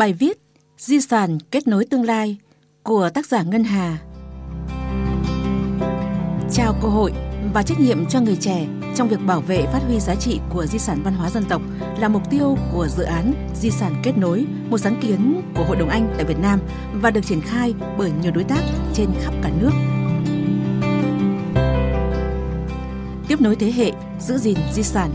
Bài viết Di sản kết nối tương lai của tác giả Ngân Hà Trao cơ hội và trách nhiệm cho người trẻ trong việc bảo vệ phát huy giá trị của di sản văn hóa dân tộc là mục tiêu của dự án Di sản kết nối, một sáng kiến của Hội đồng Anh tại Việt Nam và được triển khai bởi nhiều đối tác trên khắp cả nước. Tiếp nối thế hệ, giữ gìn di sản.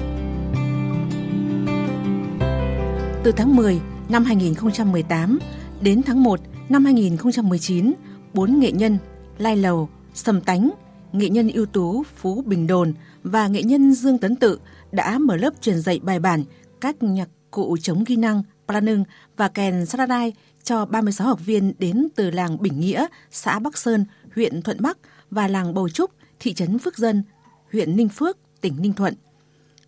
Từ tháng 10 năm 2018 đến tháng 1 năm 2019, bốn nghệ nhân Lai Lầu, Sầm Tánh, nghệ nhân ưu tú Phú Bình Đồn và nghệ nhân Dương Tấn Tự đã mở lớp truyền dạy bài bản các nhạc cụ chống ghi năng, planung và kèn saradai cho 36 học viên đến từ làng Bình Nghĩa, xã Bắc Sơn, huyện Thuận Bắc và làng Bầu Trúc, thị trấn Phước Dân, huyện Ninh Phước, tỉnh Ninh Thuận.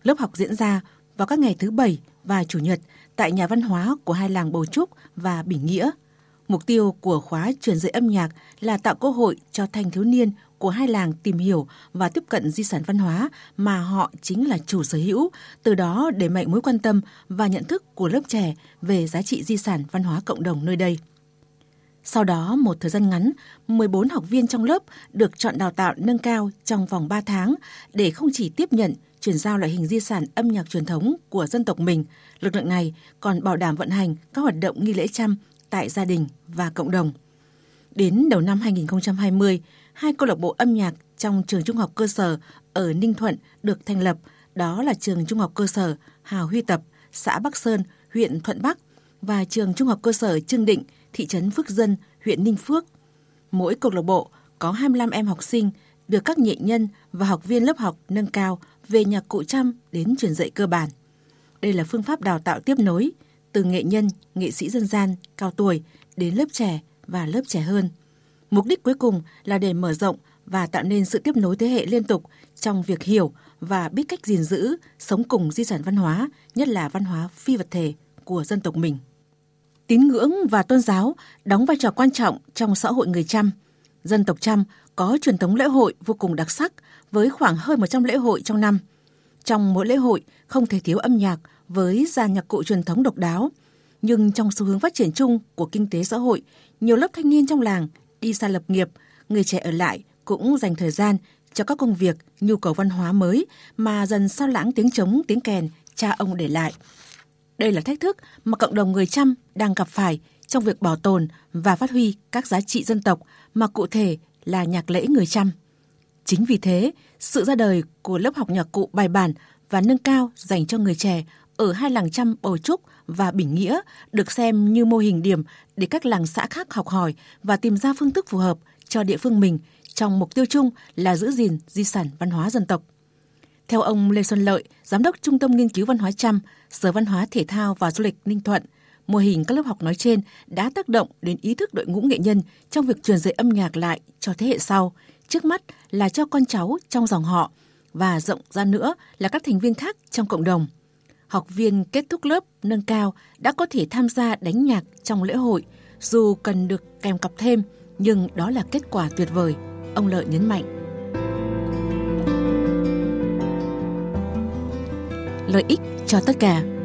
Lớp học diễn ra vào các ngày thứ Bảy và Chủ nhật tại nhà văn hóa của hai làng Bầu Trúc và Bình Nghĩa. Mục tiêu của khóa truyền dạy âm nhạc là tạo cơ hội cho thanh thiếu niên của hai làng tìm hiểu và tiếp cận di sản văn hóa mà họ chính là chủ sở hữu, từ đó để mạnh mối quan tâm và nhận thức của lớp trẻ về giá trị di sản văn hóa cộng đồng nơi đây. Sau đó, một thời gian ngắn, 14 học viên trong lớp được chọn đào tạo nâng cao trong vòng 3 tháng để không chỉ tiếp nhận, chuyển giao loại hình di sản âm nhạc truyền thống của dân tộc mình, lực lượng này còn bảo đảm vận hành các hoạt động nghi lễ chăm tại gia đình và cộng đồng. Đến đầu năm 2020, hai câu lạc bộ âm nhạc trong trường trung học cơ sở ở Ninh Thuận được thành lập, đó là trường trung học cơ sở Hào Huy Tập, xã Bắc Sơn, huyện Thuận Bắc và trường trung học cơ sở Trương Định, thị trấn Phước Dân, huyện Ninh Phước. Mỗi câu lạc bộ có 25 em học sinh được các nghệ nhân và học viên lớp học nâng cao về nhạc cụ trăm đến truyền dạy cơ bản. Đây là phương pháp đào tạo tiếp nối từ nghệ nhân, nghệ sĩ dân gian cao tuổi đến lớp trẻ và lớp trẻ hơn. Mục đích cuối cùng là để mở rộng và tạo nên sự tiếp nối thế hệ liên tục trong việc hiểu và biết cách gìn giữ, sống cùng di sản văn hóa, nhất là văn hóa phi vật thể của dân tộc mình. Tín ngưỡng và tôn giáo đóng vai trò quan trọng trong xã hội người Chăm. Dân tộc Chăm có truyền thống lễ hội vô cùng đặc sắc với khoảng hơn 100 lễ hội trong năm. Trong mỗi lễ hội không thể thiếu âm nhạc với dàn nhạc cụ truyền thống độc đáo. Nhưng trong xu hướng phát triển chung của kinh tế xã hội, nhiều lớp thanh niên trong làng đi xa lập nghiệp, người trẻ ở lại cũng dành thời gian cho các công việc, nhu cầu văn hóa mới mà dần sao lãng tiếng trống, tiếng kèn cha ông để lại. Đây là thách thức mà cộng đồng người Chăm đang gặp phải trong việc bảo tồn và phát huy các giá trị dân tộc mà cụ thể là nhạc lễ người Chăm. Chính vì thế, sự ra đời của lớp học nhạc cụ bài bản và nâng cao dành cho người trẻ ở hai làng Chăm Bầu Trúc và Bình Nghĩa được xem như mô hình điểm để các làng xã khác học hỏi và tìm ra phương thức phù hợp cho địa phương mình trong mục tiêu chung là giữ gìn di sản văn hóa dân tộc. Theo ông Lê Xuân Lợi, Giám đốc Trung tâm Nghiên cứu Văn hóa Chăm, Sở Văn hóa Thể thao và Du lịch Ninh Thuận, mô hình các lớp học nói trên đã tác động đến ý thức đội ngũ nghệ nhân trong việc truyền dạy âm nhạc lại cho thế hệ sau, trước mắt là cho con cháu trong dòng họ và rộng ra nữa là các thành viên khác trong cộng đồng – học viên kết thúc lớp nâng cao đã có thể tham gia đánh nhạc trong lễ hội, dù cần được kèm cặp thêm, nhưng đó là kết quả tuyệt vời, ông Lợi nhấn mạnh. Lợi ích cho tất cả.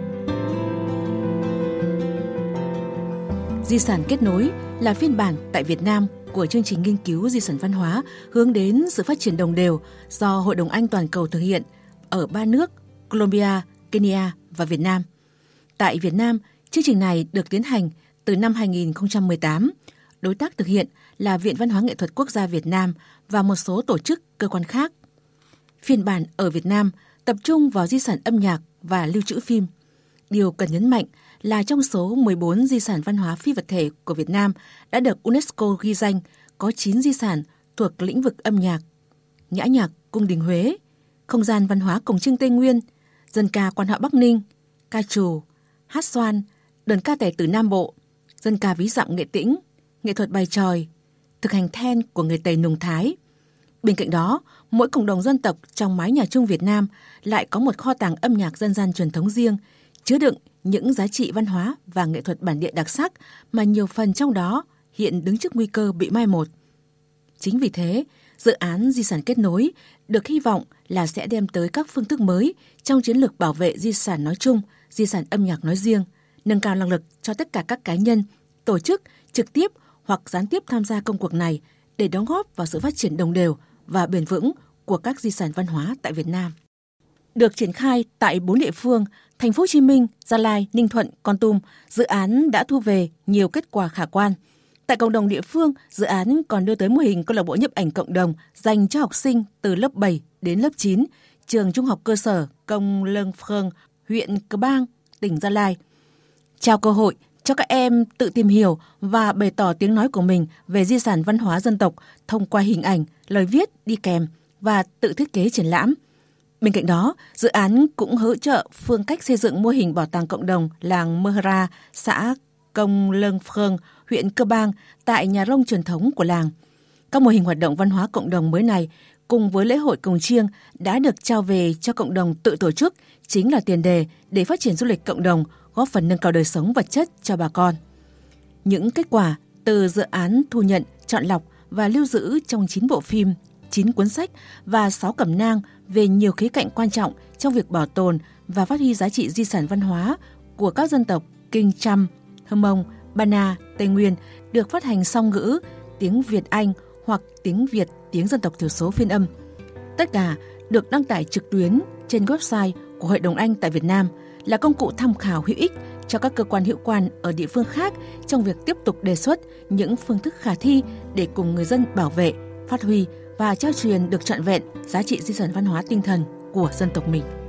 Di sản kết nối là phiên bản tại Việt Nam của chương trình nghiên cứu di sản văn hóa hướng đến sự phát triển đồng đều do Hội đồng Anh toàn cầu thực hiện ở ba nước Colombia, Kenya và Việt Nam. Tại Việt Nam, chương trình này được tiến hành từ năm 2018. Đối tác thực hiện là Viện Văn hóa Nghệ thuật Quốc gia Việt Nam và một số tổ chức, cơ quan khác. Phiên bản ở Việt Nam tập trung vào di sản âm nhạc và lưu trữ phim. Điều cần nhấn mạnh là trong số 14 di sản văn hóa phi vật thể của Việt Nam đã được UNESCO ghi danh có 9 di sản thuộc lĩnh vực âm nhạc. Nhã nhạc Cung đình Huế, không gian văn hóa Cổng trưng Tây Nguyên – dân ca quan họ Bắc Ninh, ca trù, hát xoan, đơn ca tài tử Nam Bộ, dân ca ví dặm nghệ tĩnh, nghệ thuật bài tròi, thực hành then của người Tây Nùng Thái. Bên cạnh đó, mỗi cộng đồng dân tộc trong mái nhà chung Việt Nam lại có một kho tàng âm nhạc dân gian truyền thống riêng, chứa đựng những giá trị văn hóa và nghệ thuật bản địa đặc sắc mà nhiều phần trong đó hiện đứng trước nguy cơ bị mai một. Chính vì thế, Dự án di sản kết nối được hy vọng là sẽ đem tới các phương thức mới trong chiến lược bảo vệ di sản nói chung, di sản âm nhạc nói riêng, nâng cao năng lực cho tất cả các cá nhân, tổ chức trực tiếp hoặc gián tiếp tham gia công cuộc này để đóng góp vào sự phát triển đồng đều và bền vững của các di sản văn hóa tại Việt Nam. Được triển khai tại bốn địa phương, Thành phố Hồ Chí Minh, Gia Lai, Ninh Thuận, Con Tum, dự án đã thu về nhiều kết quả khả quan. Tại cộng đồng địa phương, dự án còn đưa tới mô hình câu lạc bộ nhấp ảnh cộng đồng dành cho học sinh từ lớp 7 đến lớp 9, trường trung học cơ sở Công Lương Phường, huyện Cờ Bang, tỉnh Gia Lai. Trao cơ hội cho các em tự tìm hiểu và bày tỏ tiếng nói của mình về di sản văn hóa dân tộc thông qua hình ảnh, lời viết đi kèm và tự thiết kế triển lãm. Bên cạnh đó, dự án cũng hỗ trợ phương cách xây dựng mô hình bảo tàng cộng đồng làng Mơ xã Công Lương Phường, huyện Cơ Bang tại nhà rông truyền thống của làng. Các mô hình hoạt động văn hóa cộng đồng mới này cùng với lễ hội cồng chiêng đã được trao về cho cộng đồng tự tổ chức chính là tiền đề để phát triển du lịch cộng đồng, góp phần nâng cao đời sống vật chất cho bà con. Những kết quả từ dự án thu nhận, chọn lọc và lưu giữ trong 9 bộ phim, 9 cuốn sách và 6 cẩm nang về nhiều khía cạnh quan trọng trong việc bảo tồn và phát huy giá trị di sản văn hóa của các dân tộc Kinh Chăm, Hơ Mông, Ba Na, Tây Nguyên được phát hành song ngữ tiếng Việt Anh hoặc tiếng Việt tiếng dân tộc thiểu số phiên âm. Tất cả được đăng tải trực tuyến trên website của Hội đồng Anh tại Việt Nam là công cụ tham khảo hữu ích cho các cơ quan hữu quan ở địa phương khác trong việc tiếp tục đề xuất những phương thức khả thi để cùng người dân bảo vệ, phát huy và trao truyền được trọn vẹn giá trị di sản văn hóa tinh thần của dân tộc mình.